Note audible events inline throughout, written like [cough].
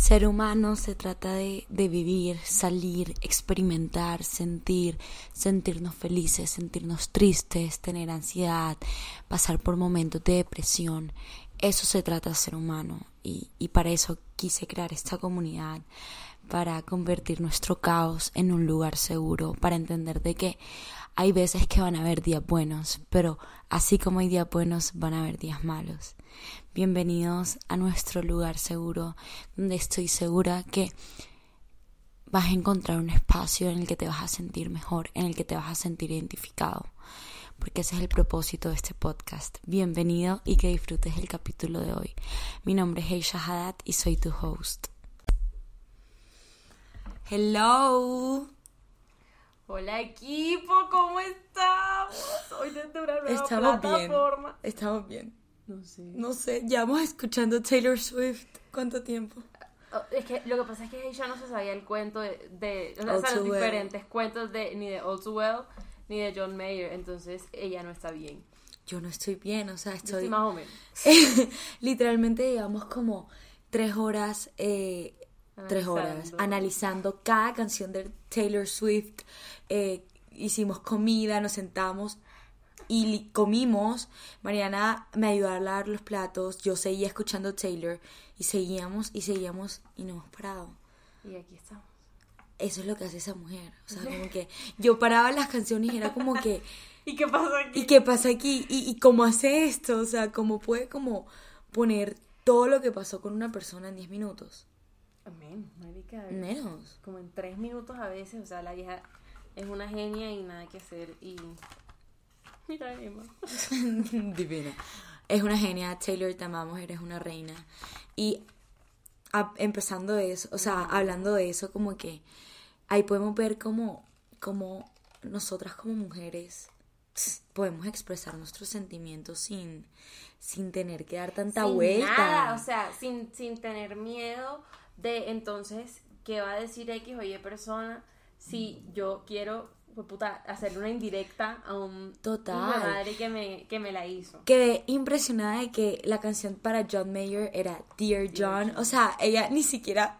Ser humano se trata de, de, vivir, salir, experimentar, sentir, sentirnos felices, sentirnos tristes, tener ansiedad, pasar por momentos de depresión. Eso se trata de ser humano y, y para eso quise crear esta comunidad, para convertir nuestro caos en un lugar seguro, para entender de que hay veces que van a haber días buenos, pero así como hay días buenos, van a haber días malos. Bienvenidos a nuestro lugar seguro, donde estoy segura que vas a encontrar un espacio en el que te vas a sentir mejor, en el que te vas a sentir identificado, porque ese es el propósito de este podcast. Bienvenido y que disfrutes el capítulo de hoy. Mi nombre es Heisha Haddad y soy tu host. Hello. Hola equipo, ¿cómo estamos? Hoy desde una nueva Estamos plataforma. bien. Estamos bien. No sé. No sé, llevamos escuchando Taylor Swift. ¿Cuánto tiempo? Oh, es que lo que pasa es que ella no se sabía el cuento de, de o sea, o los Well. diferentes cuentos de ni de All Too Well ni de John Mayer, entonces ella no está bien. Yo no estoy bien, o sea, Yo estoy... sí, más o menos. [laughs] Literalmente llevamos como tres horas, eh, tres horas, analizando cada canción de Taylor Swift. Eh, hicimos comida, nos sentamos y comimos. Mariana me ayudó a lavar los platos, yo seguía escuchando Taylor y seguíamos y seguíamos y no hemos parado. Y aquí estamos. Eso es lo que hace esa mujer. O sea, como [laughs] que yo paraba las canciones y era como que... [laughs] ¿Y qué pasa aquí? ¿Y qué pasa aquí? ¿Y, y cómo hace esto? O sea, ¿cómo puede como poner todo lo que pasó con una persona en 10 minutos? Amén, marica. Menos. Como en tres minutos a veces, o sea, la vieja es una genia y nada que hacer y... [laughs] Mira, Emma. [laughs] Divina. Es una genia, Taylor, te amamos, eres una reina. Y a- empezando eso, o sea, hablando de eso, como que ahí podemos ver cómo, cómo nosotras como mujeres podemos expresar nuestros sentimientos sin, sin tener que dar tanta sin vuelta. nada, o sea, sin, sin tener miedo de entonces qué va a decir X o Y persona si yo quiero pues, puta, hacerle una indirecta a un Total. de madre que me, que me la hizo. Quedé impresionada de que la canción para John Mayer era Dear John. O sea, ella ni siquiera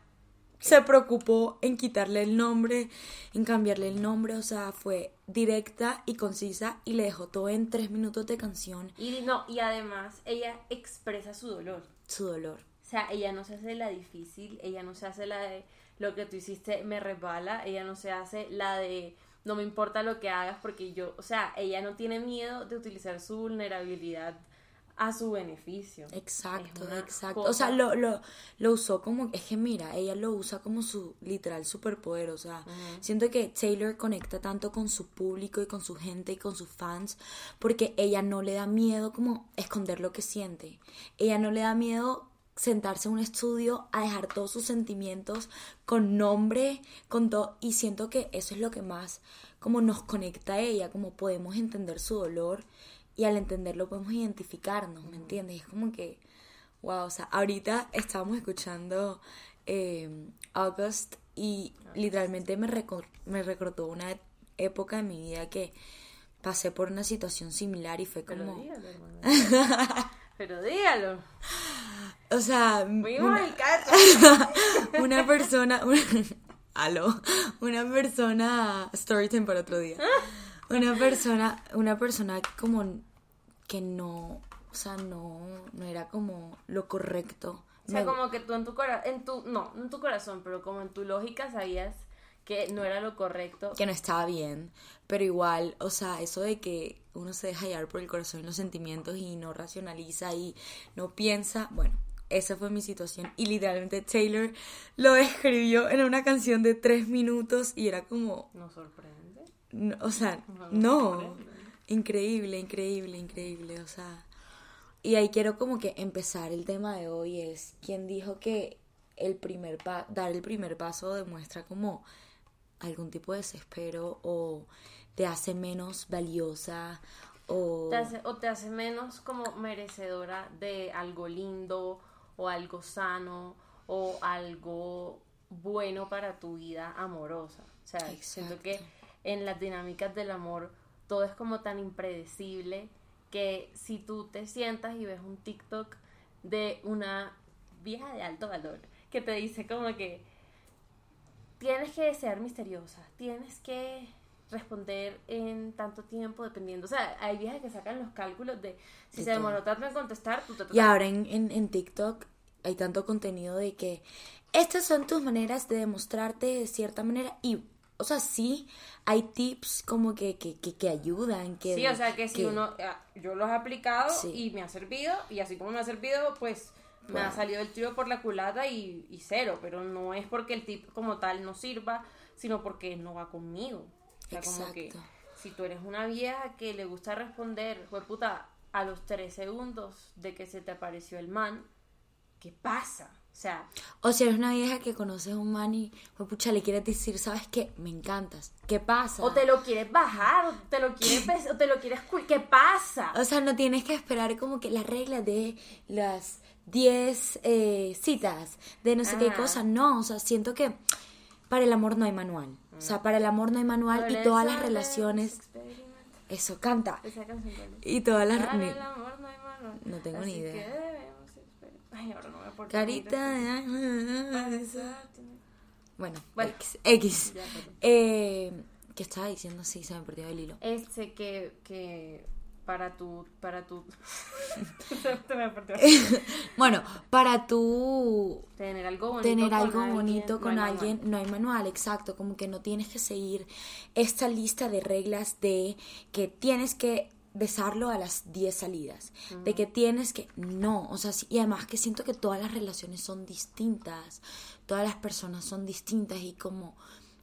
se preocupó en quitarle el nombre, en cambiarle el nombre. O sea, fue directa y concisa y le dejó todo en tres minutos de canción. Y no, y además ella expresa su dolor. Su dolor. O sea, ella no se hace la difícil, ella no se hace la de lo que tú hiciste me resbala, ella no se hace la de no me importa lo que hagas porque yo, o sea, ella no tiene miedo de utilizar su vulnerabilidad a su beneficio. Exacto, exacto. O sea, lo, lo, lo usó como, es que mira, ella lo usa como su literal superpoder. O sea, siento que Taylor conecta tanto con su público y con su gente y con sus fans porque ella no le da miedo como esconder lo que siente. Ella no le da miedo sentarse en un estudio a dejar todos sus sentimientos con nombre, con todo. Y siento que eso es lo que más como nos conecta a ella, como podemos entender su dolor y al entenderlo podemos identificarnos, ¿me entiendes? Es como que, wow, o sea, ahorita estábamos escuchando eh, August y literalmente me, recor- me recordó una época de mi vida que pasé por una situación similar y fue Pero como, dígalo, hermano. [laughs] Pero dígalo. O sea, una, al caso. [laughs] una persona, una, aló, una persona, story time para otro día, una persona, una persona como que no, o sea, no, no era como lo correcto. O sea, Me- como que tú en tu corazón, en tu, no, no en tu corazón, pero como en tu lógica sabías que no era lo correcto. que no estaba bien, pero igual, o sea, eso de que uno se deja llevar por el corazón y los sentimientos y no racionaliza y no piensa, bueno, esa fue mi situación. Y literalmente Taylor lo describió en una canción de tres minutos y era como, Nos sorprende. no, o sea, No, no. no, increíble, increíble, increíble, o sea, y ahí quiero como que empezar el tema de hoy es, ¿quién dijo que el primer pa- dar el primer paso demuestra como algún tipo de desespero o te hace menos valiosa o Te hace- o te hace menos como merecedora de algo lindo o algo sano o algo bueno para tu vida amorosa. O sea, siento que en las dinámicas del amor todo es como tan impredecible que si tú te sientas y ves un TikTok de una vieja de alto valor que te dice como que tienes que ser misteriosa, tienes que responder en tanto tiempo, dependiendo. O sea, hay viejas que sacan los cálculos de si se demoró tanto en contestar, tú te Y ahora en, en, en TikTok hay tanto contenido de que estas son tus maneras de demostrarte de cierta manera y o sea, sí hay tips como que, que, que, ayudan. Que, sí, o sea, que si uno, ah, yo los he aplicado y me ha servido, y así como me ha servido, pues me ha salido el tiro por la culata y, y, cero, pero no es porque el tip como tal no sirva, sino porque no va conmigo. O sea, como que si tú eres una vieja que le gusta responder, fue puta, a los tres segundos de que se te apareció el man, ¿qué pasa? O sea. O si eres una vieja que conoces un man y, pues pucha, le quieres decir, ¿sabes qué? Me encantas. ¿Qué pasa? O te lo quieres bajar, o te lo quieres, o te lo quieres. ¿Qué pasa? O sea, no tienes que esperar como que la regla de las 10 eh, citas, de no sé qué cosa. No, o sea, siento que para el amor no hay manual. O sea, para el amor no hay manual y todas las relaciones. Eso, canta. Y todas las. Para el amor no hay manual. No tengo ni idea. Ay, ahora no me acuerdo. Carita. Bueno, bueno, X. X. eh, ¿Qué estaba diciendo? Sí, se me perdió el hilo. Este, que, que para tu, para tu, [laughs] [laughs] bueno, para tu tener algo bonito, tener algo con bonito alguien, con no alguien, no hay manual, exacto, como que no tienes que seguir esta lista de reglas de que tienes que besarlo a las 10 salidas, de que tienes que, no, o sea, y además que siento que todas las relaciones son distintas, todas las personas son distintas y como,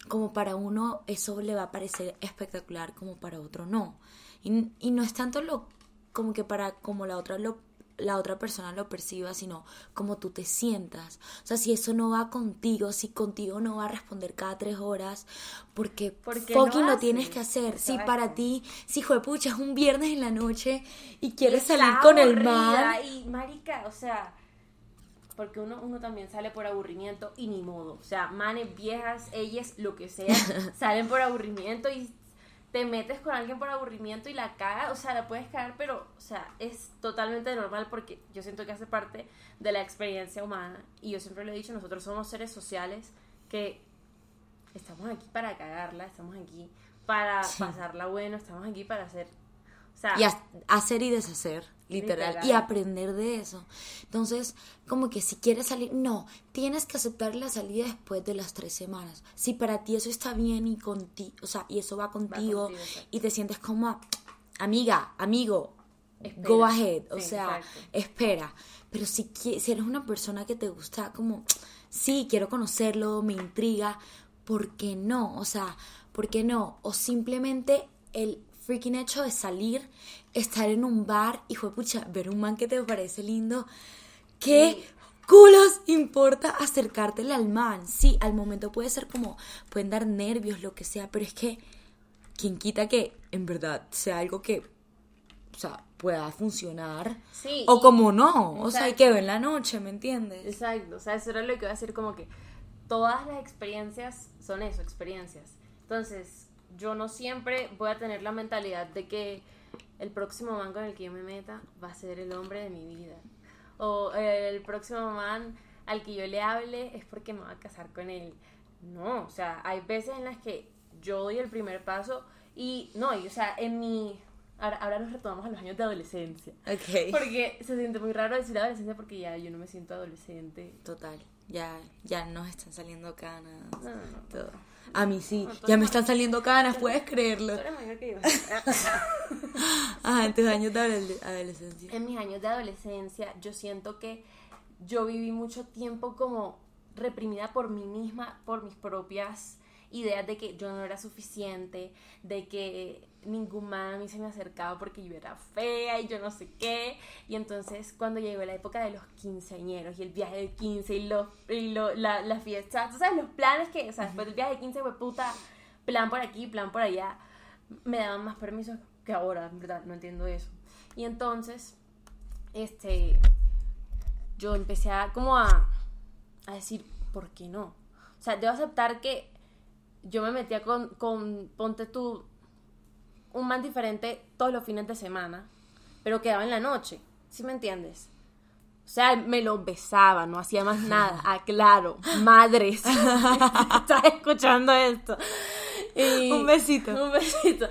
como para uno eso le va a parecer espectacular, como para otro no. Y, y no es tanto lo como que para como la otra lo la otra persona lo perciba, sino como tú te sientas. O sea, si eso no va contigo, si contigo no va a responder cada tres horas, porque, porque fucking lo, tienes que hacer. Si para ti, si fue pucha, es un viernes en la noche y quieres salir con el mar. Y marica, o sea, porque uno, uno también sale por aburrimiento y ni modo. O sea, manes, viejas, ellas, lo que sea, [laughs] salen por aburrimiento y te metes con alguien por aburrimiento y la cagas, o sea, la puedes cagar, pero, o sea, es totalmente normal porque yo siento que hace parte de la experiencia humana y yo siempre lo he dicho, nosotros somos seres sociales que estamos aquí para cagarla, estamos aquí para pasarla bueno, estamos aquí para hacer y hacer y deshacer, literal, y aprender de eso. Entonces, como que si quieres salir, no, tienes que aceptar la salida después de las tres semanas. Si para ti eso está bien y contigo, o sea, y eso va contigo, y te sientes como amiga, amigo, go ahead, o sea, espera. Pero si, si eres una persona que te gusta como, sí, quiero conocerlo, me intriga, ¿por qué no? O sea, ¿por qué no? O simplemente el freaking hecho de salir, estar en un bar y pucha, ver un man que te parece lindo. ¿Qué culos importa acercártele al man? Sí, al momento puede ser como, pueden dar nervios, lo que sea, pero es que, quien quita que en verdad sea algo que, o sea, pueda funcionar. Sí, o como no, o sea, hay que ver la noche, ¿me entiendes? Exacto, o sea, eso era lo que iba a decir como que todas las experiencias son eso, experiencias. Entonces, yo no siempre voy a tener la mentalidad de que el próximo man con el que yo me meta va a ser el hombre de mi vida. O eh, el próximo man al que yo le hable es porque me va a casar con él. No, o sea, hay veces en las que yo doy el primer paso y no, y, o sea, en mi... Ahora, nos retomamos a los años de adolescencia. Ok. Porque se siente muy raro decir adolescencia porque ya yo no me siento adolescente. Total. Ya, ya nos están saliendo canas. No, no, no. Todo. A mí sí. ya me están saliendo canas, puedes creerlo. Tú eres mayor que yo. Ajá, en tus años de adolescencia. En mis años de adolescencia, yo siento que yo viví mucho tiempo como reprimida por mí misma, por mis propias ideas de que yo no era suficiente, de que ningún man a mí se me acercaba porque yo era fea y yo no sé qué. Y entonces cuando llegó la época de los quinceañeros y el viaje de quince y, los, y lo, la, la fiesta, tú sabes, los planes que, o sea, después del viaje de quince fue puta, plan por aquí, plan por allá, me daban más permisos que ahora, en verdad, no entiendo eso. Y entonces, este, yo empecé a como a, a decir, ¿por qué no? O sea, debo aceptar que yo me metía con, con ponte tú, un man diferente todos los fines de semana, pero quedaba en la noche, ¿sí me entiendes? O sea, me lo besaba, no hacía más [laughs] nada. Aclaro, madres. [laughs] Estás escuchando esto. un besito. Un besito.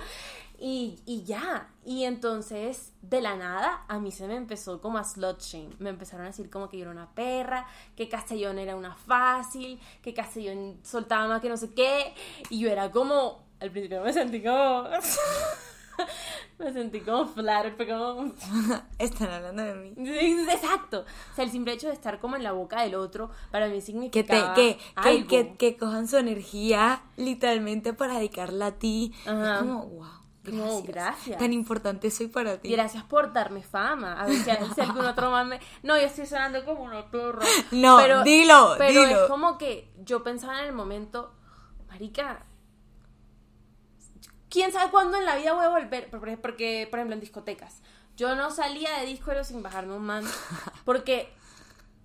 Y, y, ya. Y entonces, de la nada, a mí se me empezó como a slut shame. Me empezaron a decir como que yo era una perra, que Castellón era una fácil, que Castellón soltaba más que no sé qué. Y yo era como, al principio me sentí como... [laughs] me sentí como flattered, fue como... [laughs] Están hablando de mí. Exacto. O sea, el simple hecho de estar como en la boca del otro, para mí significa que, que, que, que, cojan su energía literalmente para dedicarla a ti. Es como, wow. Gracias. gracias. Tan importante soy para ti. Gracias por darme fama. A ver si, algún otro más me... No, yo estoy sonando como una perra. [laughs] No, pero, dilo, pero dilo. es como que yo pensaba en el momento, marica, quién sabe cuándo en la vida voy a volver, porque, por ejemplo, en discotecas, yo no salía de disco sin bajarme un man, [laughs] porque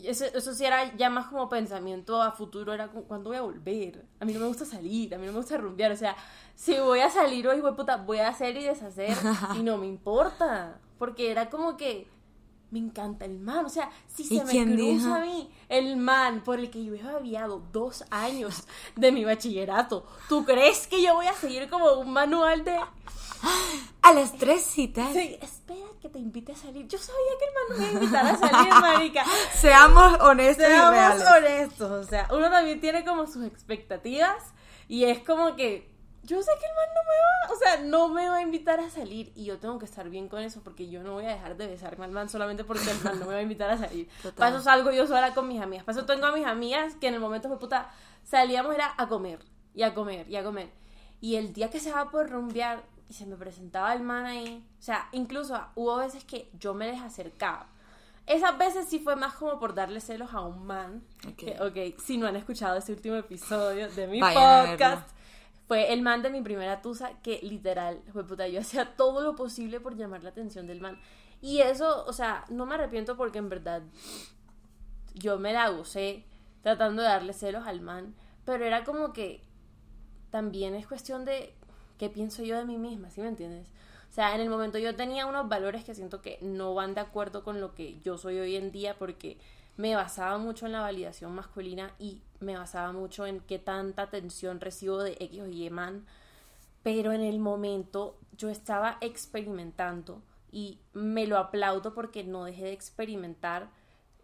eso, eso sí era ya más como pensamiento a futuro, era como, ¿cuándo voy a volver? A mí no me gusta salir, a mí no me gusta rumbear, o sea, si voy a salir hoy, voy, puta, voy a hacer y deshacer y no me importa, porque era como que me encanta el man. O sea, si se me cruza a mí el man por el que yo he aviado dos años de mi bachillerato, ¿tú crees que yo voy a seguir como un manual de... A las tres citas. Sí, espera que te invite a salir. Yo sabía que el man me iba a invitar a salir, [laughs] marica. Seamos honestos Seamos honestos. O sea, uno también tiene como sus expectativas y es como que yo sé que el man no me va, o sea, no me va a invitar a salir y yo tengo que estar bien con eso porque yo no voy a dejar de besarme al man solamente porque el man no me va a invitar a salir. [laughs] Para eso salgo yo sola con mis amigas. Para eso tengo a mis amigas que en el momento fue puta, salíamos era a comer y a comer y a comer. Y el día que se va por rumbear y se me presentaba el man ahí, o sea, incluso hubo veces que yo me les acercaba. Esas veces sí fue más como por darle celos a un man. Ok, okay si no han escuchado ese último episodio de mi podcast fue el man de mi primera tusa que literal, fue puta, yo hacía todo lo posible por llamar la atención del man. Y eso, o sea, no me arrepiento porque en verdad yo me la gocé tratando de darle celos al man, pero era como que también es cuestión de qué pienso yo de mí misma, ¿sí me entiendes? O sea, en el momento yo tenía unos valores que siento que no van de acuerdo con lo que yo soy hoy en día porque me basaba mucho en la validación masculina y me basaba mucho en qué tanta atención recibo de X o Y man, pero en el momento yo estaba experimentando y me lo aplaudo porque no dejé de experimentar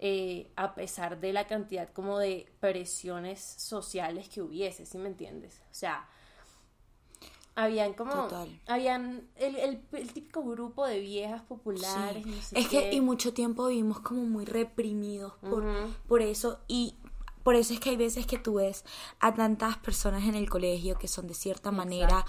eh, a pesar de la cantidad como de presiones sociales que hubiese, ¿sí me entiendes? O sea, habían como habían el, el, típico grupo de viejas populares es que y mucho tiempo vivimos como muy reprimidos por, por eso y por eso es que hay veces que tú ves a tantas personas en el colegio que son de cierta manera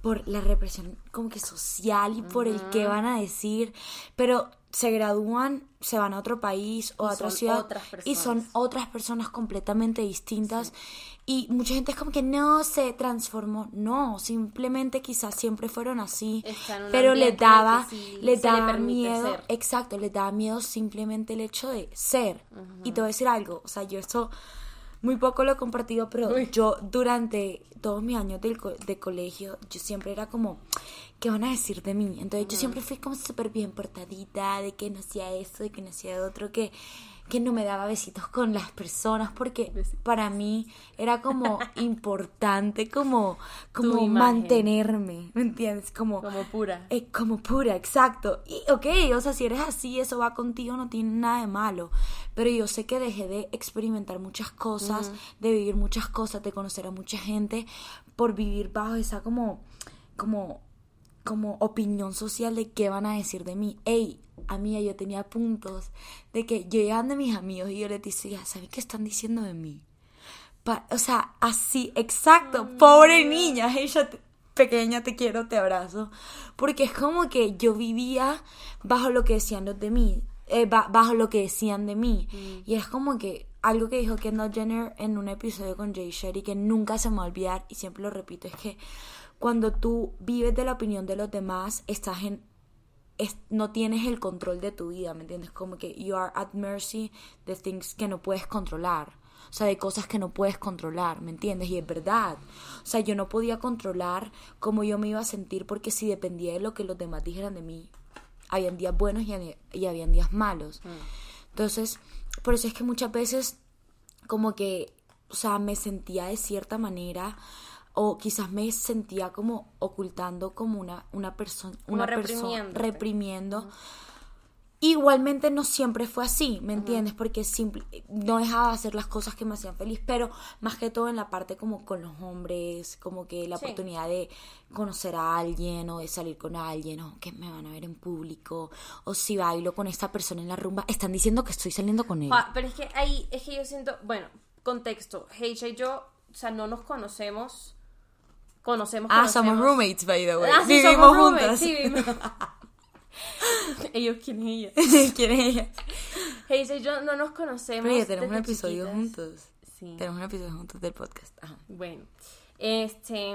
por la represión como que social y por el que van a decir, pero se gradúan, se van a otro país o a otra ciudad y son otras personas completamente distintas. Y mucha gente es como que no se transformó, no, simplemente quizás siempre fueron así, pero le daba le daba miedo, exacto, le daba miedo simplemente el hecho de ser. Y te voy a decir algo, o sea, yo esto muy poco lo he compartido, pero yo durante todos mis años de, de colegio, yo siempre era como, ¿qué van a decir de mí? Entonces yo siempre fui como súper bien portadita, de que no hacía eso, de que no hacía otro, que que no me daba besitos con las personas porque para mí era como [laughs] importante como como mantenerme ¿me entiendes? como como pura. eh, como pura exacto. Y ok o sea si eres así eso va contigo no tiene nada de malo. Pero yo sé que dejé de experimentar muchas cosas de vivir muchas cosas de conocer a mucha gente por vivir bajo esa como como como opinión social de qué van a decir de mí. Ey, a mí yo tenía puntos de que yo iba de mis amigos y yo les decía, ¿sabes qué están diciendo de mí? o sea, así, exacto, pobre niña, [laughs] ella pequeña, te quiero, te abrazo. Porque es como que yo vivía bajo lo que decían los de mí, eh, bajo lo que decían de mí. Mm. Y es como que algo que dijo Kendall Jenner en un episodio con Jay Sherry que nunca se me va a olvidar y siempre lo repito, es que cuando tú vives de la opinión de los demás, estás en no tienes el control de tu vida, ¿me entiendes? Como que you are at mercy de things que no puedes controlar. O sea, de cosas que no puedes controlar, ¿me entiendes? Y es verdad. O sea, yo no podía controlar cómo yo me iba a sentir porque si dependía de lo que los demás dijeran de mí, habían días buenos y, había, habían días malos. Mm. Entonces, por eso es que muchas veces como que, o sea, me sentía de cierta manera o quizás me sentía como ocultando como una, una persona, una persona reprimiendo. Igualmente no siempre fue así, ¿me entiendes? Porque simple, no dejaba de hacer las cosas que me hacían feliz, pero más que todo en la parte como con los hombres, como que la oportunidad de conocer a alguien o de salir con alguien o que me van a ver en público o si bailo con esta persona en la rumba, están diciendo que estoy saliendo con él. Ah, pero es que ahí, es que yo siento, bueno, contexto, Heisha y yo, o sea, no nos conocemos, conocemos, Ah, somos roommates, by the way. Ah, vivimos juntas. Sí, vivimos. [laughs] Ellos, ¿quién es ella? [laughs] ¿Quién es ella? Hazel y yo no nos conocemos. Pero ya tenemos un episodio juntos. Sí. Tenemos un episodio juntos del podcast. Bueno, este,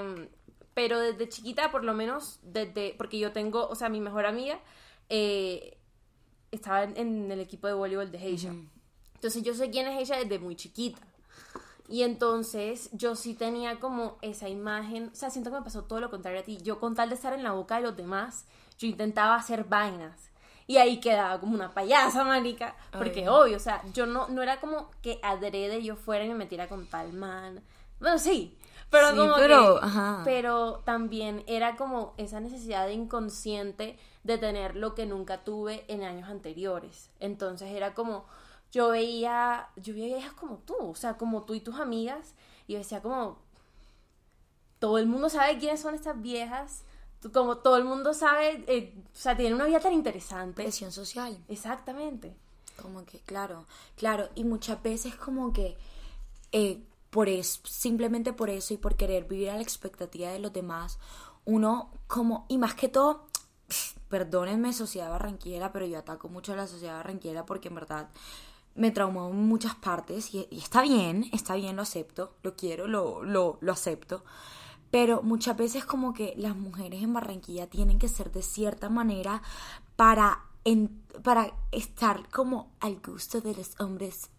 pero desde chiquita, por lo menos, desde, porque yo tengo, o sea, mi mejor amiga eh, estaba en, el equipo de voleibol de Heisha. Entonces yo sé quién es ella desde muy chiquita. Y entonces yo sí tenía como esa imagen, o sea, siento que me pasó todo lo contrario a ti. Yo con tal de estar en la boca de los demás, yo intentaba hacer vainas. Y ahí quedaba como una payasa, marica. Porque obvio, o sea, yo no, no era como que adrede yo fuera y me metiera con tal man. Bueno, sí. Pero como pero, pero también era como esa necesidad de inconsciente de tener lo que nunca tuve en años anteriores. Entonces era como, yo veía, yo veía viejas como tú, o sea, como tú y tus amigas, y yo decía como, todo el mundo sabe quiénes son estas viejas, como todo el mundo sabe, eh, o sea, tiene una vida tan interesante. Presión social. Exactamente. Como que, claro, claro, y muchas veces como que eh, por eso, simplemente por eso y por querer vivir a la expectativa de los demás, uno como, y más que todo, perdónenme sociedad barranquera, pero yo ataco mucho a la sociedad barranquera porque en verdad me traumó en muchas partes y, está bien, está bien, lo acepto, lo quiero, lo, lo, lo acepto. Pero muchas veces como que las mujeres en Barranquilla tienen que ser de cierta manera para, para estar como al gusto de los hombres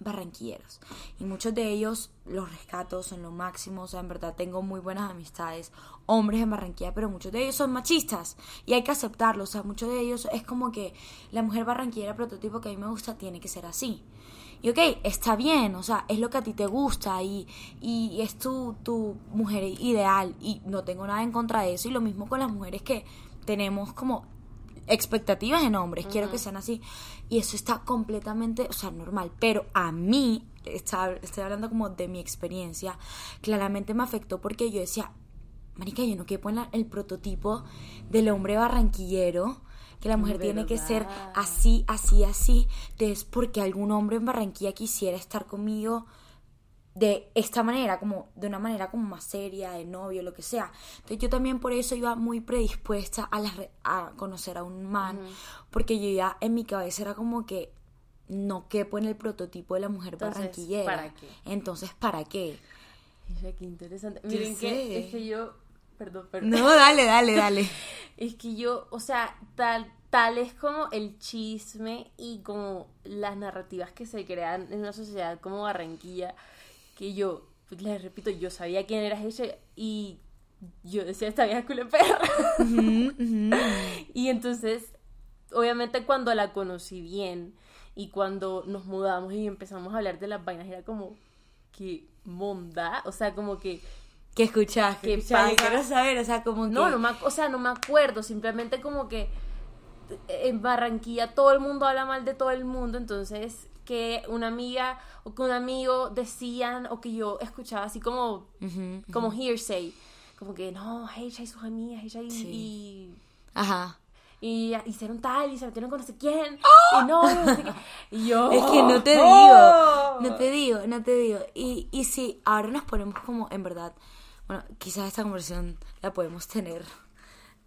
barranquilleros. Y muchos de ellos los rescato, son lo máximo, o sea, en verdad tengo muy buenas amistades, hombres en Barranquilla, pero muchos de ellos son machistas y hay que aceptarlo, o sea, muchos de ellos es como que la mujer barranquillera prototipo que a mí me gusta tiene que ser así. Y ok, está bien, o sea, es lo que a ti te gusta y, y es tu, tu mujer ideal y no tengo nada en contra de eso. Y lo mismo con las mujeres que tenemos como expectativas en hombres, quiero que sean así. Y eso está completamente, o sea, normal. Pero a mí, está, estoy hablando como de mi experiencia, claramente me afectó porque yo decía, Marica, yo no quiero en el prototipo del hombre barranquillero que la mujer tiene que ser así, así, así. Entonces, porque algún hombre en Barranquilla quisiera estar conmigo de esta manera, como de una manera como más seria, de novio, lo que sea. Entonces yo también por eso iba muy predispuesta a, a conocer a un man, porque yo ya en mi cabeza era como que no quepo en el prototipo de la mujer barranquillera. ¿para qué? Entonces, ¿para qué? qué interesante. Miren que es que yo perdón, perdón. No, dale, dale, dale. [laughs] es que yo, o sea, tal, tal es como el chisme y como las narrativas que se crean en una sociedad como Barranquilla, que yo, pues, les repito, yo sabía quién era ella y yo decía, esta vieja culo perra. [laughs] y entonces, obviamente cuando la conocí bien y cuando nos mudamos y empezamos a hablar de las vainas, era como, que monda, o sea, como que ¿Qué escuchás? ¿Qué, escuchás? Quiero saber, o sea, como que... No, no me, o sea, no me acuerdo, simplemente como que en Barranquilla todo el mundo habla mal de todo el mundo, entonces que una amiga o que un amigo decían o que yo escuchaba así como, como hearsay, como que no, ella y sus amigas, ella y... Ajá. y hicieron tal y se metieron con no sé quién ¡Ah! y no, y [laughs] yo es que no te ¡Oh! digo no te digo no te digo. Y, y si ahora nos ponemos como en verdad bueno, quizás esta conversación la podemos tener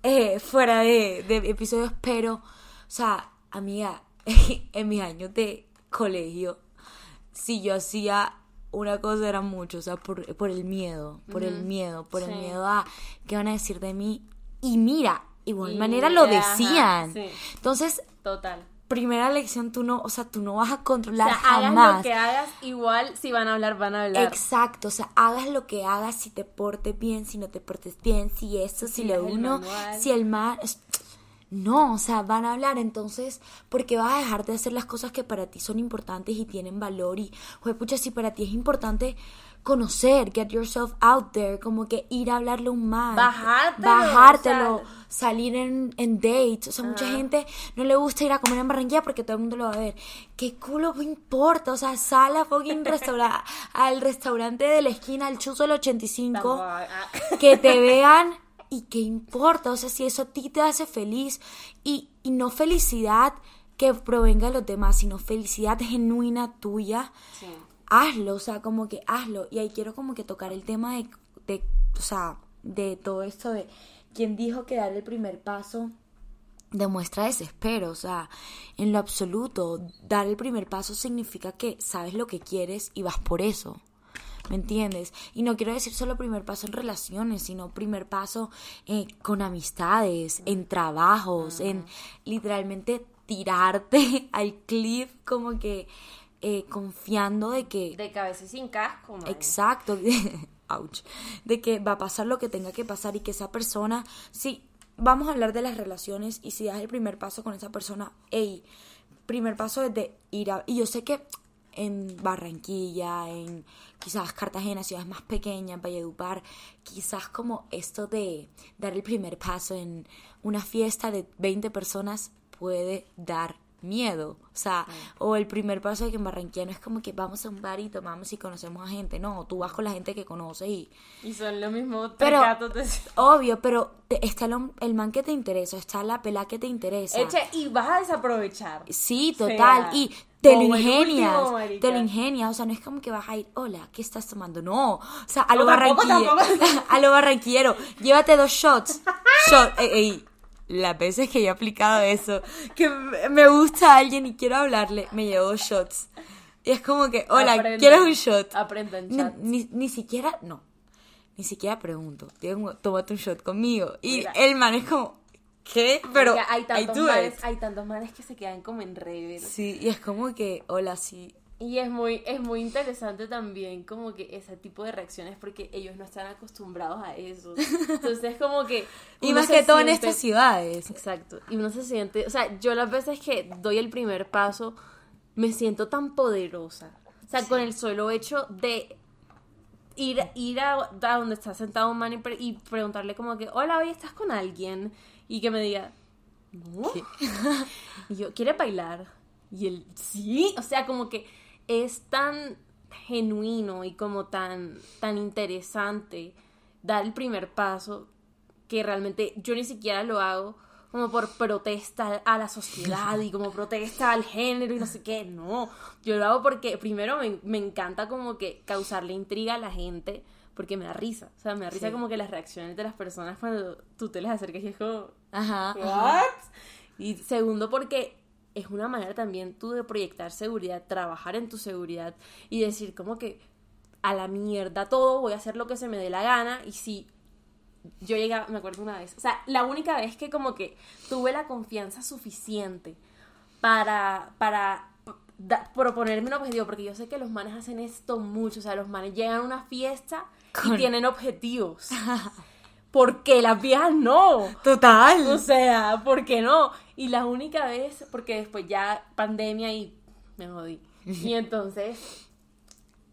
eh, fuera de, episodios, pero, o sea, amiga, [laughs] en mis años de colegio, si yo hacía una cosa era mucho, o sea, por, el miedo, por el miedo, por el miedo a qué van a decir de mí. Y mira, igual manera lo decían. Entonces, total primera lección tú no, o sea, tú no vas a controlar o sea, jamás. Hagas lo que hagas, igual si van a hablar, van a hablar. Exacto, o sea, hagas lo que hagas, si te portes bien, si no te portes bien, si eso, si, lo uno, si el mal. No, o sea, van a hablar, entonces, porque vas a dejar de hacer las cosas que para ti son importantes y tienen valor? Y, pucha, si para ti es importante conocer, get yourself out there, como que ir a hablarle un man, Bajártelo, bajártelo, o sea- salir en, en dates, o sea, mucha gente no le gusta ir a comer en Barranquilla porque todo el mundo lo va a ver. ¿Qué culo me importa? O sea, sal a fucking restaura al restaurante de la esquina, al chuzo del 85 Tampoco, ah. que te vean y qué importa, o sea, si eso a ti te hace feliz y, y no felicidad que provenga de los demás, sino felicidad genuina tuya, Sí. hazlo, o sea, como que hazlo. Y ahí quiero como que tocar el tema de, de o sea, de todo esto de quién dijo que dar el primer paso demuestra desespero, o sea, en lo absoluto, dar el primer paso significa que sabes lo que quieres y vas por eso. ¿Me entiendes? Y no quiero decir solo primer paso en relaciones, sino primer paso eh, con amistades, en trabajos, en literalmente tirarte [laughs] al cliff como que eh, confiando de que De cabeza y sin casco, man. Exacto, [laughs] ouch, de que va a pasar lo que tenga que pasar y que esa persona, sí, vamos a hablar de las relaciones y si das el primer paso con esa persona, hey, primer paso es de ir a, y yo sé que en Barranquilla, en quizás Cartagena, ciudades más pequeñas, Valledupar, quizás como esto de dar el primer paso en una fiesta de 20 personas puede dar miedo, o sea, o el primer paso de que en Barranquilla no es como que vamos a un bar y tomamos y conocemos a gente, no, tú vas con la gente que conoces y Y son los mismos Pero- de... obvio, pero te- está el, el man que te interesa, está la pela que te interesa. Eche, y vas a desaprovechar. Sí, O sea, total. y te lo ingenias. último, te lo ingenias. O sea, no es como que vas a ir, hola, ¿qué estás tomando? No. O sea, a lo No, barranquillero. [laughs] a lo barranquillero. Llévate dos shots. Shot. Ey, ey, Las veces que yo he aplicado eso, que me gusta alguien y quiero hablarle, me llevo dos shots. Y es como que, hola, Aprendan. ¿quieres un shot? Aprendan, Ni, chat. ni, ni siquiera, no. Ni siquiera pregunto. Tómate un shot conmigo. Y Mira. el man es como, ¿qué? Pero Oiga, hay tantos, manes, hay tantos manes que se quedan como en rever. Sí, y es como que, hola, sí. Y es muy, es muy interesante también como que ese tipo de reacciones porque ellos no están acostumbrados a eso. [laughs] Entonces como que... Y más que todo en estas ciudades. Exacto. Y uno se siente, o sea, yo las veces que doy el primer paso, me siento tan poderosa. O sea, con el solo hecho de ir, ir a, a donde está sentado un man y, pre- y preguntarle como que, hola, hoy estás con alguien. Y que me diga, no. [laughs] y yo, ¿quiere bailar? Y él, sí. O sea, como que es tan genuino y como tan, tan interesante dar el primer paso que realmente yo ni siquiera lo hago como por protesta a la sociedad y como protesta al género y no sé qué, no, yo lo hago porque primero me, me encanta como que causarle intriga a la gente porque me da risa, o sea, me da risa Sí. como que las reacciones de las personas cuando tú te les acercas y es como, Ajá. ajá. ¿What? Y segundo, porque es una manera también tú de proyectar seguridad, trabajar en tu seguridad y decir como que a la mierda todo, voy a hacer lo que se me dé la gana y si yo llegaba, me acuerdo una vez, o sea, la única vez que como que tuve la confianza suficiente para, para da- proponerme un objetivo, porque yo sé que los manes hacen esto mucho, o sea, los manes llegan a una fiesta Con- y tienen objetivos. porque las viejas no. Total. O sea, ¿por qué no? Y la única vez, porque después ya pandemia y me jodí. Y [laughs] entonces,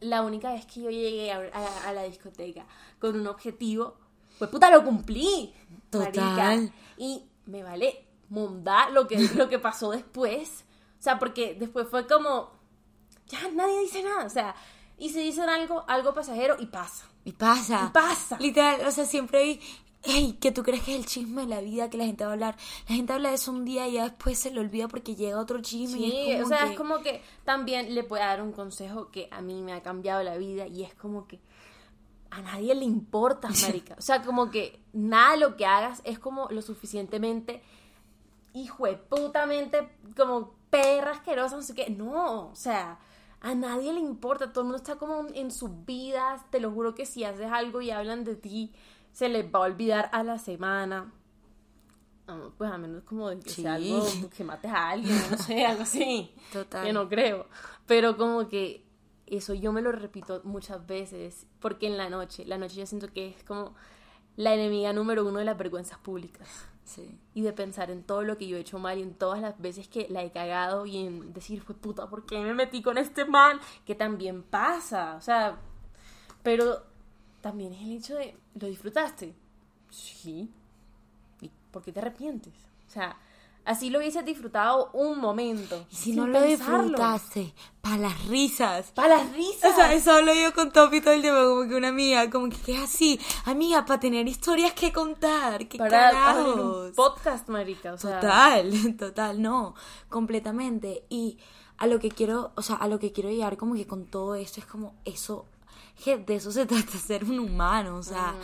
la única vez que yo llegué a, a- a la discoteca con un objetivo, pues puta, lo cumplí. Total. marica. Y me vale monda lo que, lo que pasó después. O sea, porque después fue como, ya nadie dice nada. O sea, y si dicen algo, algo pasajero y pasa. Y pasa. Y pasa. Literal, o sea, siempre hay. Ey, que tú crees que es el chisme de la vida que la gente va a hablar. La gente habla de eso un día y ya después se le olvida porque llega otro chisme. y Sí, es como o sea, que- es como que también le puedo dar un consejo que a mí me ha cambiado la vida y es como que a nadie le importa, [laughs] marica. O sea, como que nada de lo que hagas es como lo suficientemente hijo de putamente como perra asquerosa, no sé qué. No, o sea, a nadie le importa. Todo el mundo está como en sus vidas. Te lo juro que si haces algo y hablan de ti, se les va a olvidar a la semana. Pues a menos como de que sea algo que mates a alguien, no sé, [laughs] algo así. Total. Que no creo. Pero como que eso yo me lo repito muchas veces, porque en la noche, la noche yo siento que es como la enemiga número uno de las vergüenzas públicas. Y de pensar en todo lo que yo he hecho mal y en todas las veces que la he cagado y en decir, fue puta, ¿por qué me metí con este man? Que también pasa, o sea, pero también es el hecho de, ¿lo disfrutaste? Sí. ¿Y por qué te arrepientes? O sea, así lo hubieses disfrutado un momento. Y si no lo pensarlo. disfrutaste, para las risas. Para las risas. O sea, eso hablo yo con Topi todo el tiempo, como que una amiga, como que, que es así, amiga, para tener historias que contar, qué para un podcast, marica. O sea, Total, [laughs] total, no, completamente. Y a lo que quiero, o sea, a lo que quiero llegar como que con todo esto es como eso, de eso se [laughs] trata, ser un humano, o sea,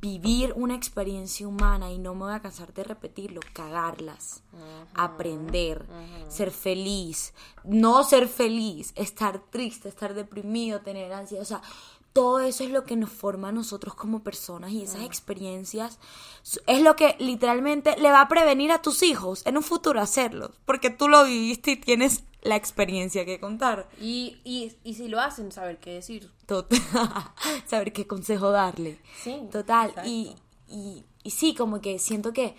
vivir una experiencia humana y no me voy a cansar de repetirlo, cagarlas, aprender, ser feliz, no ser feliz, estar triste, estar deprimido, tener ansiedad, o sea, todo eso es lo que nos forma a nosotros como personas y esas experiencias es lo que literalmente le va a prevenir a tus hijos en un futuro hacerlos, porque tú lo viviste y tienes la experiencia que contar. Y, y, y si lo hacen, saber qué decir. Tot- [laughs] Saber qué consejo darle. Sí, Total. Y, y, y sí, como que siento que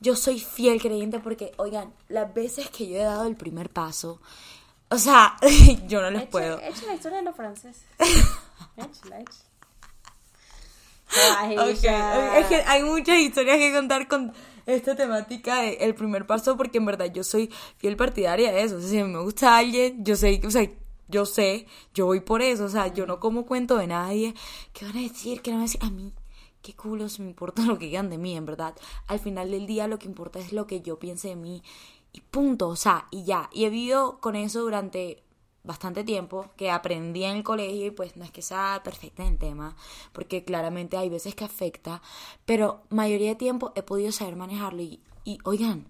yo soy fiel creyente porque, oigan, las veces que yo he dado el primer paso, o sea, [laughs] yo no les Echa- puedo. Echa la historia de los franceses. [laughs] Échala, échala. Ay, Ok, ella. Es que hay muchas historias que contar con esta temática el primer paso porque en verdad yo soy fiel partidaria de eso. O sea, si me gusta alguien, yo sé, o sea, yo sé, yo voy por eso. O sea, yo no como cuento de nadie. ¿Qué van a decir? ¿Qué van a decir? A mí, qué culos me importa [laughs] lo que digan de mí, en verdad. Al final del día lo que importa es lo que yo piense de mí. Y punto, o sea, y ya. Y he vivido con eso durante bastante tiempo, que aprendí en el colegio y pues no es que sea perfecta en el tema, porque claramente hay veces que afecta, pero mayoría de tiempo he podido saber manejarlo y, y oigan,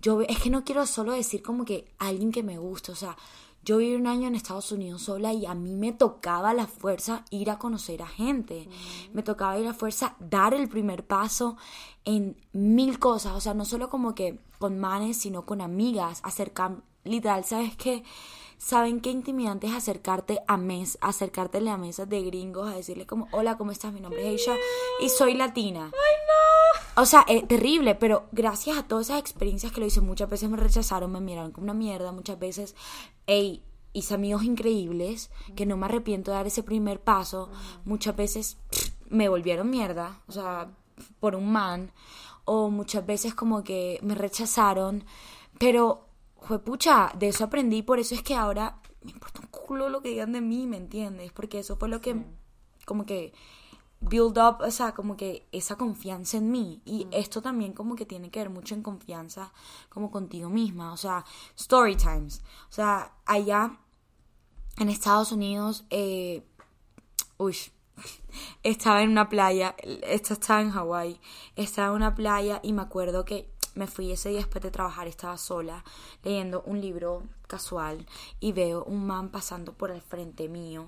yo es que no quiero solo decir como que alguien que me gusta, o sea, yo viví un año en Estados Unidos sola y a mí me tocaba la fuerza ir a conocer a gente. Me tocaba ir a fuerza dar el primer paso en mil cosas. O sea, no solo como que con manes, sino con amigas. Acercar, literal, ¿sabes qué? ¿Saben qué intimidante es acercarte a mes, acercártele a mesas de gringos a decirles como, hola, ¿cómo estás? Mi nombre es Aisha y soy latina. O sea, es terrible, pero gracias a todas esas experiencias que lo hice, muchas veces me rechazaron, me miraron como una mierda, muchas veces, hey, hice amigos increíbles, que no me arrepiento de dar ese primer paso, muchas veces pff, me volvieron mierda, o sea, por un man, o muchas veces como que me rechazaron, pero, pucha, de eso aprendí, por eso es que ahora me importa un culo lo que digan de mí, ¿me entiendes? Porque eso fue lo que, como que build up, o sea, como que esa confianza en mí. Y esto también como que tiene que ver mucho en confianza como contigo misma. O sea, story times. O sea, allá en Estados Unidos, eh, uy, [laughs] estaba en una playa, esto estaba en Hawái, estaba en una playa y me acuerdo que me fui ese día después de trabajar, estaba sola leyendo un libro casual y veo un man pasando por el frente mío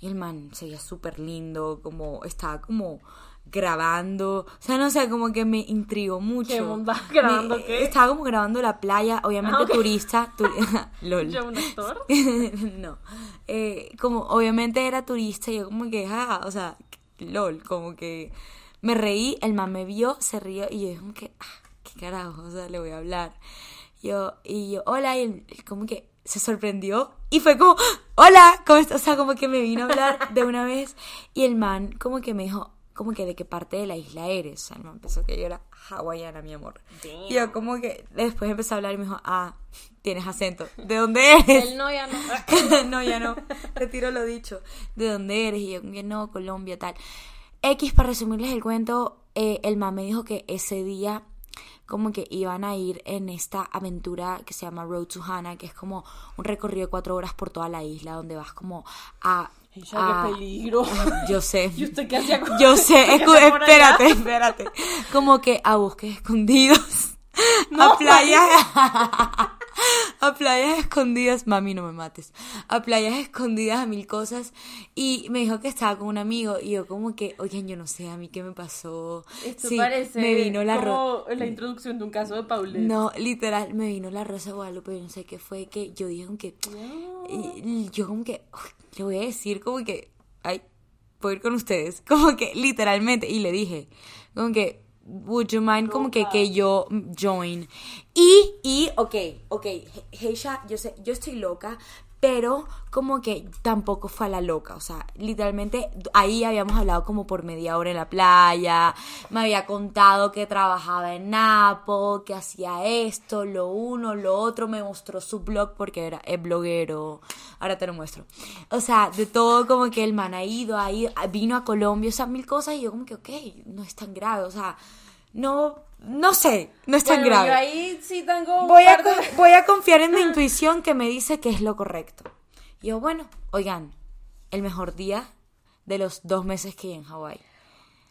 y el man se veía súper lindo, como estaba como grabando, o sea, no sé, como que me intrigó mucho. ¿Qué onda? ¿Grabando Me- qué? Estaba como grabando la playa, obviamente Ah, turista, turi- [laughs] [laughs] lol. ¿Yo un actor? [laughs] no. Eh, como obviamente era turista, y yo como que, ah, o sea, lol, como que me reí, el man me vio, se rió y yo dije como que, ah, qué carajo, o sea, le voy a hablar. Yo, y yo, hola, y él como que se sorprendió y fue como, hola, ¿cómo estás? O sea, como que me vino a hablar de una vez y el man como que me dijo, como que de qué parte de la isla eres. O sea, el man pensó que yo era hawaiana, mi amor. Y yo como que después empecé a hablar y me dijo, ah, tienes acento. ¿De dónde eres? Él no, ya no. [laughs] no, ya no. Retiro lo dicho. ¿De dónde eres? Y yo, que no, Colombia, tal. X, para resumirles el cuento, eh, el man me dijo que ese día como que iban a ir en esta aventura que se llama Road to Hana, que es como un recorrido de cuatro horas por toda la isla, donde vas como a... Ella, a- qué peligro. [laughs] Yo sé. ¿Y usted qué hacía con- Yo sé, escu- espérate, espérate. Como que a bosques escondidos. [laughs] a playas. [laughs] a playas escondidas. Mami, no me mates. A playas escondidas, a mil cosas. Y me dijo que estaba con un amigo. Y yo, como que, oigan, yo no sé a mí qué me pasó. Esto Sí, parece me vino la como la introducción de un caso de Paulette. No, literal, me vino la rosa Guadalupe. Yo no sé qué fue que yo dije, como que. y yo, como que. le voy a decir, como que. Ay, puedo ir con ustedes. [laughs] Como que literalmente, y le dije, como que, would you mind como que, que yo join? Y, y, ok, ok, Heisha, yo sé, yo estoy loca, pero como que tampoco fue a la loca, o sea, literalmente ahí habíamos hablado como por media hora en la playa, me había contado que trabajaba en Napo, que hacía esto, lo uno, lo otro, me mostró su blog porque era el bloguero, ahora te lo muestro, o sea, de todo como que el man ha ido, ahí vino a Colombia, o sea, mil cosas y yo como que, ok, no es tan grave, o sea, no no sé, no es tan Bueno, grave. Yo ahí sí tengo Voy a, de- voy a confiar en mi [laughs] intuición que me dice que es lo correcto. Y yo, bueno, oigan, el mejor día de los dos meses que en Hawái.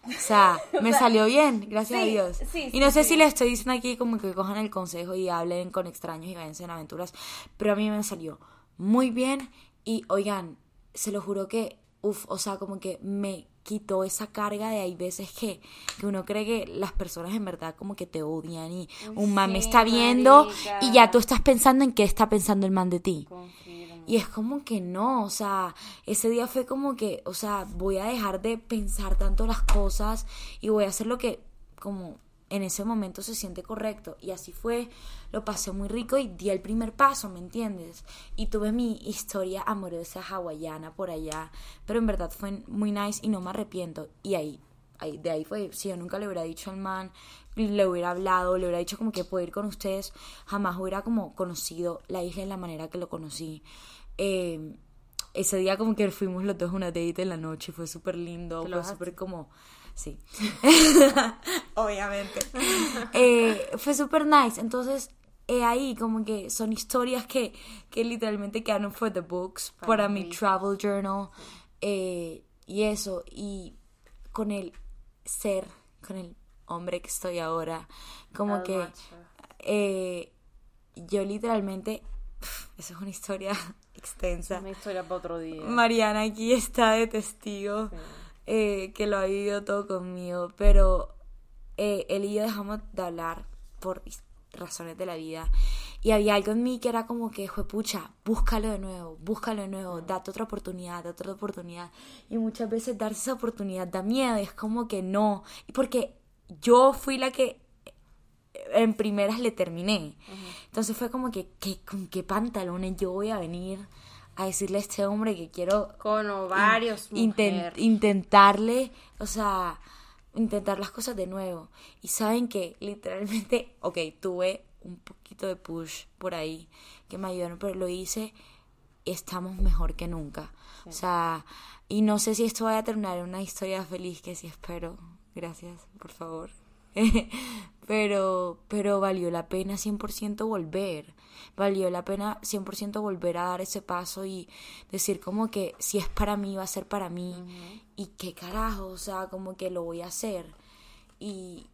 O sea, [laughs] me salió bien, gracias a Dios. sí, y no sí, sé si les estoy diciendo aquí como que cojan el consejo y hablen con extraños y váyanse en aventuras, pero a mí me salió muy bien y oigan, se lo juro que, uff, o sea, como que me quitó esa carga de hay veces que, que uno cree que las personas en verdad como que te odian y un man me sí, está viendo marica. y ya tú estás pensando en qué está pensando el man de ti. Y es como que no, o sea, ese día fue como que, o sea, voy a dejar de pensar tanto las cosas y voy a hacer lo que como en ese momento se siente correcto. Y así fue, lo pasé muy rico y di el primer paso, ¿me entiendes? Y tuve mi historia amorosa hawaiana por allá, pero en verdad fue muy nice y no me arrepiento. Y ahí, ahí de ahí fue, si yo nunca le hubiera dicho al man, le hubiera hablado, le hubiera dicho como que puedo ir con ustedes, jamás hubiera como conocido la isla en la manera que lo conocí. Eh, ese día como que fuimos los dos a una date en la noche, fue súper lindo, ¿Te lo fue súper como... Sí. [laughs] Obviamente. [laughs] Eh, fue súper nice. Entonces, eh, ahí como que son historias que, que literalmente quedaron for the books, para mi rico. travel journal. eh, y eso, y con el ser, con el hombre que estoy ahora, como Al que eh, yo literalmente, esa es una historia [laughs] extensa. Una historia para otro día. Mariana aquí está de testigo Sí. eh, que lo ha vivido todo conmigo, pero eh, él y yo dejamos de hablar por razones de la vida. Y había algo en mí que era como que pucha, búscalo de nuevo, búscalo de nuevo, date otra oportunidad, date otra oportunidad y muchas veces darse esa oportunidad da miedo, es como que no, y porque yo fui la que en primeras le terminé. Entonces fue como que, que, ¿con qué pantalones yo voy a venir a decirle a este hombre que quiero Con ovarios, mujer. intentarle, o sea, intentar las cosas de nuevo. Y saben que literalmente, [laughs] ok, tuve un poquito de push por ahí que me ayudaron, pero lo hice, estamos mejor que nunca. O sea, y no sé si esto vaya a terminar en una historia feliz, que sí espero. Gracias, por favor. [laughs] pero, pero valió la pena 100% volver. Valió la pena 100% volver a dar ese paso y decir como que si es para mí, va a ser para mí. Y qué carajo, o sea, como que lo voy a hacer. Y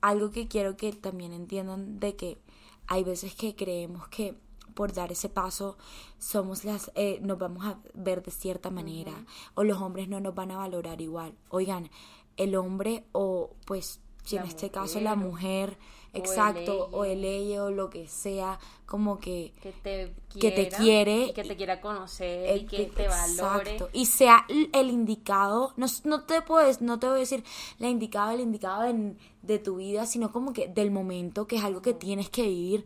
algo que quiero que también entiendan de que hay veces que creemos que por dar ese paso somos las eh, nos vamos a ver de cierta manera o los hombres no nos van a valorar igual oigan el hombre o pues si La en este caso mujer, la o- mujer el exacto o el ella o lo que sea como que que te que te quiere y que te quiera conocer y que Eh, te valore exacto. y sea el indicado no, no te puedes no te voy a decir la indicada el indicado en- de tu vida sino como que del momento que es algo que tienes que vivir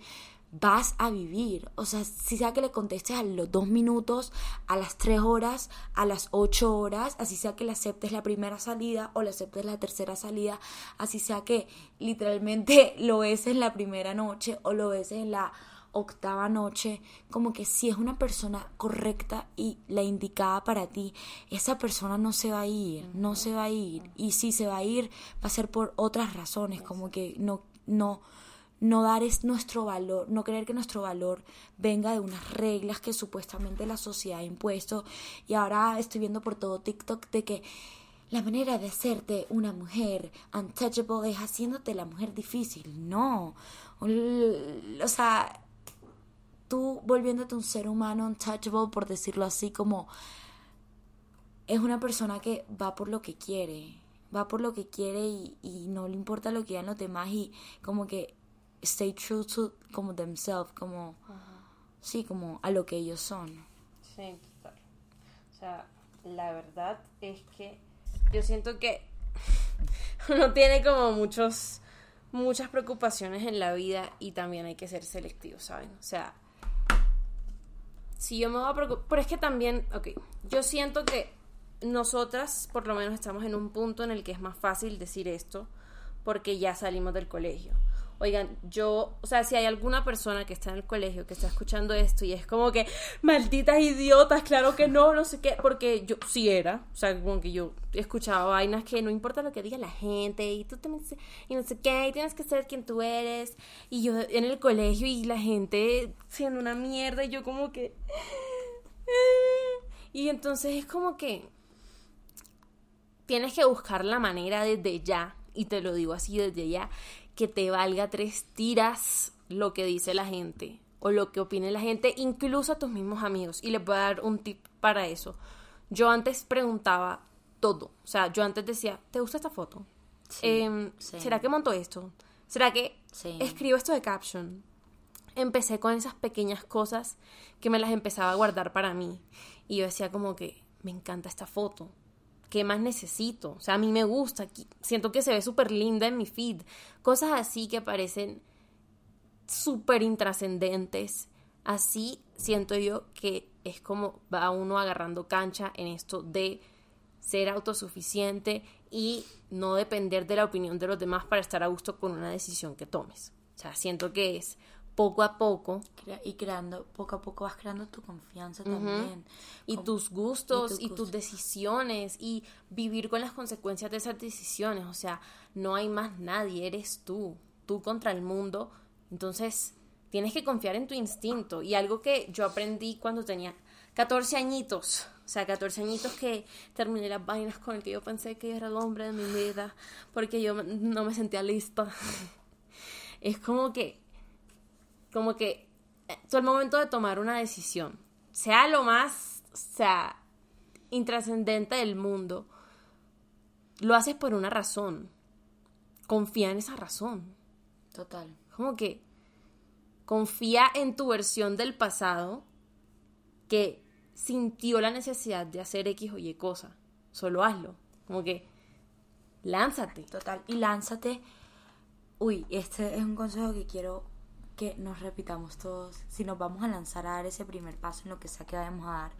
vas a vivir o sea si sea que le contestes a los dos minutos a las tres horas a las ocho horas así sea que le aceptes la primera salida o le aceptes la tercera salida así sea que literalmente [laughs] lo ves en la primera noche o lo ves en la octava noche, como que si es una persona correcta y la indicada para ti, esa persona no se va a ir, no se va a ir. Y si se va a ir, va a ser por otras razones, como que no, no, no dar es nuestro valor, no creer que nuestro valor venga de unas reglas que supuestamente la sociedad ha impuesto. Y ahora estoy viendo por todo TikTok de que la manera de hacerte una mujer untouchable es haciéndote la mujer difícil. No. O sea, tú volviéndote un ser humano untouchable, por decirlo así, como es una persona que va por lo que quiere, va por lo que quiere y, y no le importa lo que digan los demás y como que stay true to como themselves, como sí, como a lo que ellos son. Sí, total. O sea, la verdad es que yo siento que [laughs] uno tiene como muchos, muchas preocupaciones en la vida y también hay que ser selectivo, ¿saben? O sea, si yo me voy a preocupar, pero es que también, ok, yo siento que nosotras por lo menos estamos en un punto en el que es más fácil decir esto porque ya salimos del colegio oigan, yo, o sea, si hay alguna persona que está en el colegio que está escuchando esto y es como que, malditas idiotas, claro que no, no sé qué, porque yo sí era, o sea, como que yo escuchaba vainas que no importa lo que diga la gente y tú también, y no sé qué, y tienes que ser quien tú eres, y yo en el colegio y la gente siendo una mierda y yo como que... [laughs] Y entonces es como que tienes que buscar la manera desde ya, y te lo digo así desde ya, que te valga tres tiras lo que dice la gente o lo que opine la gente, incluso a tus mismos amigos. Y les voy a dar un tip para eso. Yo antes preguntaba todo. O sea, yo antes decía, ¿te gusta esta foto? Em, ¿Será que monto esto? ¿Será que escribo esto de caption? Empecé con esas pequeñas cosas que me las empezaba a guardar para mí. Y yo decía como que, me encanta esta foto. ¿Qué más necesito? O sea, a mí me gusta, siento que se ve súper linda en mi feed, cosas así que parecen súper intrascendentes. Así siento yo que es como va uno agarrando cancha en esto de ser autosuficiente y no depender de la opinión de los demás para estar a gusto con una decisión que tomes. O sea, siento que es poco a poco. Y creando, poco a poco vas creando tu confianza también. Y tus gustos y, tus decisiones y vivir con las consecuencias de esas decisiones. O sea, no hay más nadie, eres tú, tú contra el mundo. Entonces, tienes que confiar en tu instinto. Y algo que yo aprendí cuando tenía 14 añitos. O sea, 14 añitos que terminé las vainas con el que yo pensé que era el hombre de mi vida. Porque yo no me sentía lista. [laughs] es como que como que todo eh, el momento de tomar una decisión, sea lo más, o sea, intrascendente del mundo, lo haces por una razón. Confía en esa razón. Total. Como que confía en tu versión del pasado que sintió la necesidad de hacer X o Y cosa. Solo hazlo. Como que lánzate. Total. Y lánzate. Uy, este es un consejo que quiero que nos repitamos todos, si nos vamos a lanzar a dar ese primer paso en lo que sea que vayamos a dar,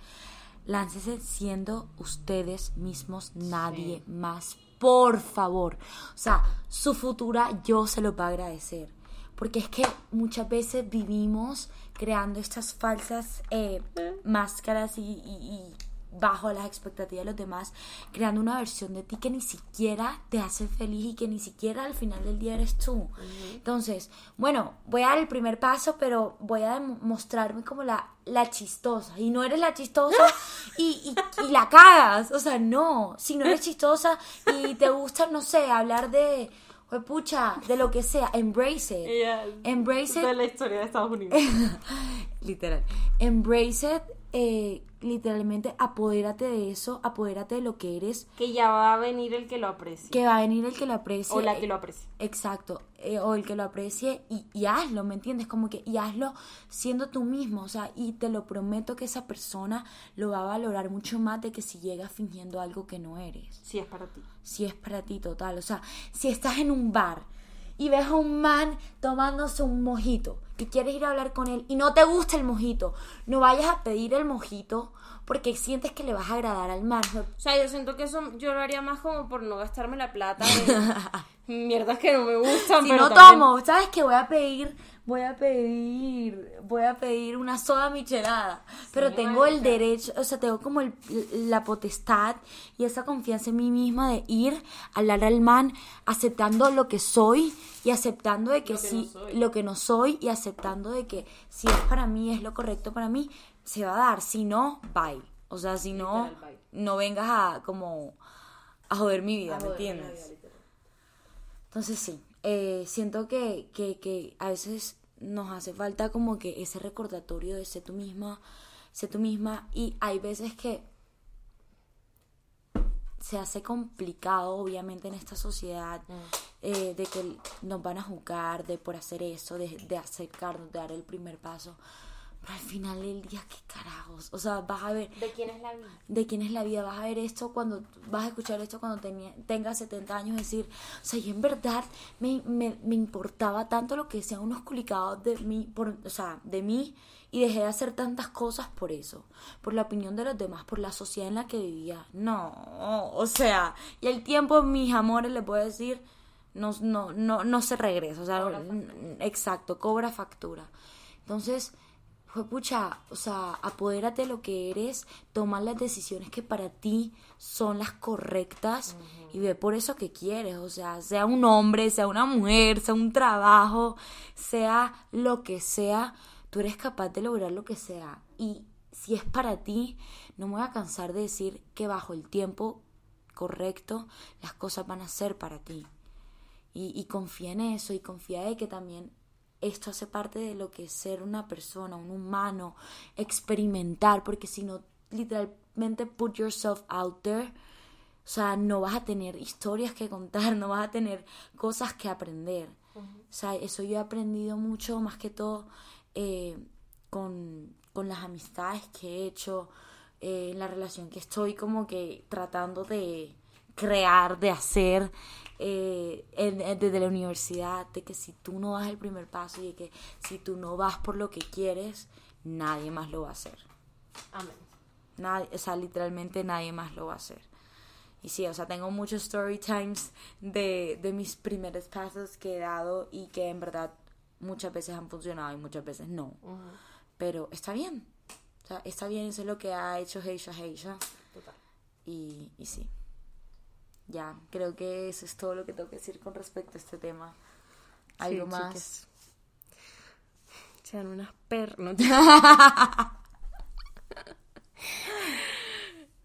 láncese siendo ustedes mismos, nadie más, por favor. O sea, su futura yo se lo va a agradecer. Porque es que muchas veces vivimos creando estas falsas eh, máscaras y bajo las expectativas de los demás, creando una versión de ti que ni siquiera te hace feliz y que ni siquiera al final del día eres tú. Entonces, bueno, voy a dar el primer paso, pero voy a mostrarme como la, la chistosa. Y no eres la chistosa y, y, la cagas. O sea, no. Si no eres [laughs] chistosa y te gusta, no sé, hablar de pucha, de lo que sea, embrace it. embrace it. De la historia de Estados Unidos. [laughs] Literal. Embrace it eh, literalmente apodérate de eso, apodérate de lo que eres. Que ya va a venir el que lo aprecie. Que va a venir el que lo aprecie. O la que lo aprecie. Exacto, eh, o el que lo aprecie y, hazlo, ¿me entiendes? Como que y hazlo siendo tú mismo, o sea, y te lo prometo que esa persona lo va a valorar mucho más de que si llegas fingiendo algo que no eres. Si es para ti. Si es para ti, total. O sea, si estás en un bar y ves a un man tomándose un mojito y quieres ir a hablar con él y no te gusta el mojito, no vayas a pedir el mojito porque sientes que le vas a agradar al man. O sea, yo siento que eso yo lo haría más como por no gastarme la plata en [laughs] mierdas que no me gustan. Si no tomo, ¿sabes qué? Voy a pedir voy a pedir, voy a pedir una soda michelada, pero tengo el derecho, o sea, tengo como la potestad y esa confianza en mí misma de ir a hablar al man aceptando lo que soy y aceptando de que, sí, lo que no soy y aceptando de que si es para mí, es lo correcto para mí, se va a dar, si no, bye. O sea, si no, no vengas a como a joder mi vida, ¿me entiendes? Entonces sí, eh, siento que, que, que a veces nos hace falta como que ese recordatorio de ser tú misma, ser tú misma y hay veces que se hace complicado obviamente en esta sociedad mm. eh, de que nos van a juzgar de por hacer eso, de, de acercarnos, de dar el primer paso. Pero al final del día, ¿qué carajos? O sea, vas a ver... ¿De quién es la vida? ¿De quién es la vida? Vas a ver esto cuando... Vas a escuchar esto cuando tenía, tengas 70 años. decir, o sea, yo en verdad me, me, me importaba tanto lo que decían unos culicados de mí, por, o sea, de mí. Y dejé de hacer tantas cosas por eso. Por la opinión de los demás, por la sociedad en la que vivía. No, o sea, y el tiempo, mis amores, les puedo decir, no, no, no, no se regresa. O sea, exacto, cobra factura. Entonces pucha, o sea, apodérate de lo que eres, toma las decisiones que para ti son las correctas y ve por eso que quieres, o sea, sea un hombre, sea una mujer, sea un trabajo, sea lo que sea, tú eres capaz de lograr lo que sea y si es para ti, no me voy a cansar de decir que bajo el tiempo correcto las cosas van a ser para ti. Y, y confía en eso y confía en que también esto hace parte de lo que es ser una persona, un humano, experimentar, porque si no, literalmente put yourself out there, o sea, no vas a tener historias que contar, no vas a tener cosas que aprender. O sea, eso yo he aprendido mucho, más que todo, eh, con, con, las amistades que he hecho, eh, en la relación que estoy como que tratando de crear, de hacer eh, desde la universidad, de que si tú no das el primer paso y de que si tú no vas por lo que quieres, nadie más lo va a hacer. Amén. Nadie, o sea, literalmente nadie más lo va a hacer. Y sí, o sea, tengo muchos story times de, de mis primeros pasos que he dado y que en verdad muchas veces han funcionado y muchas veces no. Pero está bien. O sea, está bien, eso es lo que ha hecho Heisha Heisha. Total. Y, y sí ya, creo que eso es todo lo que tengo que decir con respecto a este tema. ¿Algo más? Sean unas perras. [laughs]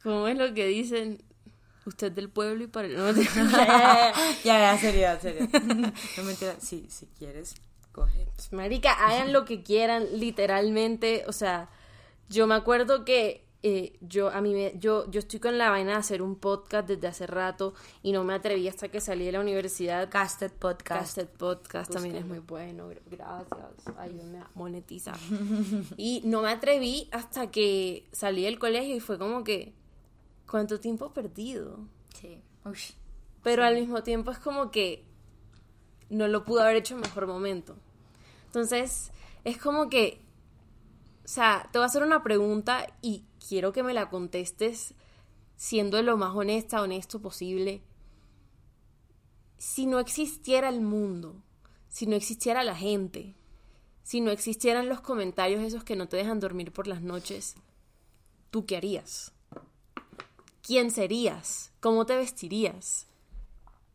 ¿Cómo es lo que dicen? Usted del pueblo y para el... No, [laughs] ya, ya, seriedad, seriedad. [laughs] No mentira. Sí, si quieres, coge. Pues, marica, hagan lo que quieran, literalmente. O sea, yo me acuerdo que eh, yo a mí me, yo yo estoy con la vaina de hacer un podcast desde hace rato y no me atreví hasta que salí de la universidad. Casted Podcast. Casted Podcast también es muy bueno gracias ayúdame a monetizar. Y no me atreví hasta que salí del colegio y fue como que cuánto tiempo perdido sí. Pero al mismo tiempo es como que no lo pude haber hecho en mejor momento. Entonces es como que o sea, te voy a hacer una pregunta y quiero que me la contestes siendo lo más honesta, honesto posible. Si no existiera el mundo, si no existiera la gente, si no existieran los comentarios esos que no te dejan dormir por las noches, ¿tú qué harías? ¿Quién serías? ¿Cómo te vestirías?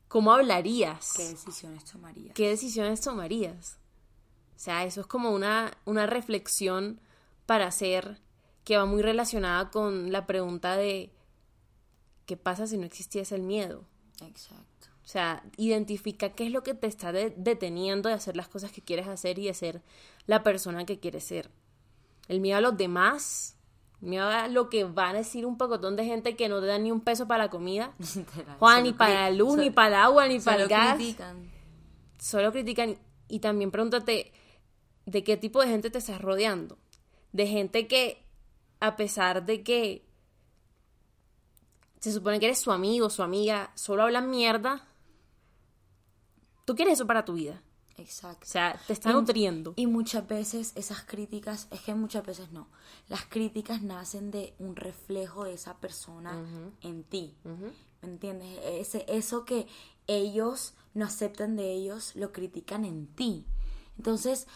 ¿Cómo hablarías? ¿Qué decisiones tomarías? ¿Qué decisiones tomarías? O sea, eso es como una, una reflexión para hacer que va muy relacionada con la pregunta de ¿qué pasa si no existiese el miedo? Exacto. O sea, identifica qué es lo que te está deteniendo de hacer las cosas que quieres hacer y de ser la persona que quieres ser. El miedo a los demás, el miedo a lo que va a decir un pocotón de gente que no te da ni un peso para la comida. [laughs] Juan, ni para la luz, ni para el agua, ni para el gas. Solo critican. Solo critican. Y también pregúntate de qué tipo de gente te estás rodeando de gente que, a pesar de que se supone que eres su amigo, su amiga, solo hablan mierda, tú quieres eso para tu vida. Exacto. O sea, te está nutriendo. Y muchas veces esas críticas, es que muchas veces no, las críticas nacen de un reflejo de esa persona en ti. ¿Me entiendes? Ese, eso que ellos no aceptan de ellos, lo critican en ti. Entonces,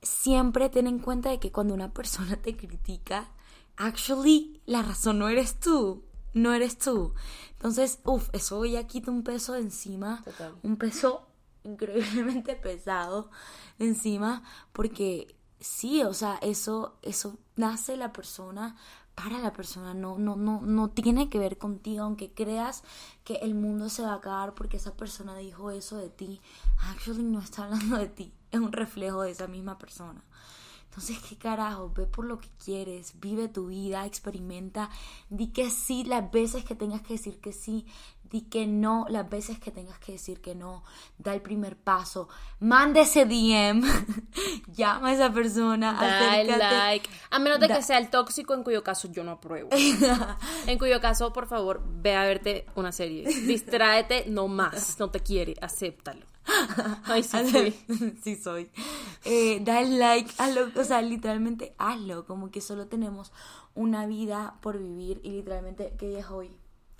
siempre ten en cuenta de que cuando una persona te critica, actually la razón no eres tú, no eres tú. Entonces, uff, eso ya quita un peso de encima, un peso increíblemente pesado de encima, porque sí, o sea, eso, eso nace la persona para la persona, no, no, no, no tiene que ver contigo, aunque creas que el mundo se va a acabar porque esa persona dijo eso de ti, actually no está hablando de ti, es un reflejo de esa misma persona. Entonces, ¿qué carajo? Ve por lo que quieres, vive tu vida, experimenta, di que sí las veces que tengas que decir que sí, di que no las veces que tengas que decir que no, da el primer paso, manda ese DM, [laughs] llama a esa persona, Da el like. A menos de Da- que sea el tóxico, en cuyo caso yo no apruebo. [laughs] en cuyo caso, por favor, ve a verte una serie. Distráete, no más. No te quiere, acéptalo. Ay, sí, fui. [laughs] sí soy. Eh, da el like, hazlo, o sea, literalmente hazlo, como que solo tenemos una vida por vivir y literalmente, ¿qué día es hoy?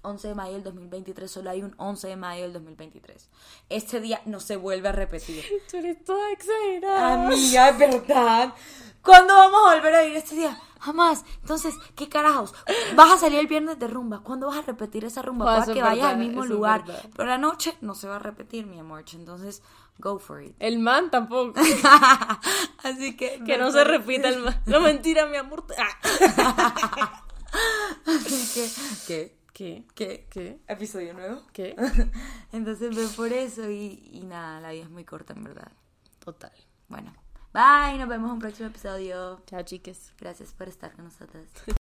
11 de mayo del 2023, solo hay un 11 de mayo del 2023. Este día no se vuelve a repetir. [laughs] Tú eres toda exagerada. Amiga, es verdad. ¿Cuándo vamos a volver a ir este día? Jamás. Entonces, ¿qué carajos? Vas a salir el viernes de rumba. ¿Cuándo vas a repetir esa rumba? Para que vayas al mismo lugar. verdad. Pero la noche no se va a repetir, mi amor. Entonces, go for it. El man tampoco. [laughs] Así que. Que no se repita el man. No, mentira, mi amor. [laughs] Así que. ¿Qué? ¿Qué? ¿Qué? ¿Qué? ¿Episodio nuevo? ¿Qué? [laughs] Entonces ve por eso y, y nada, la vida es muy corta en verdad. Total. Bueno, bye, nos vemos en un próximo episodio. Chao, chiques. Gracias por estar con nosotros. [laughs]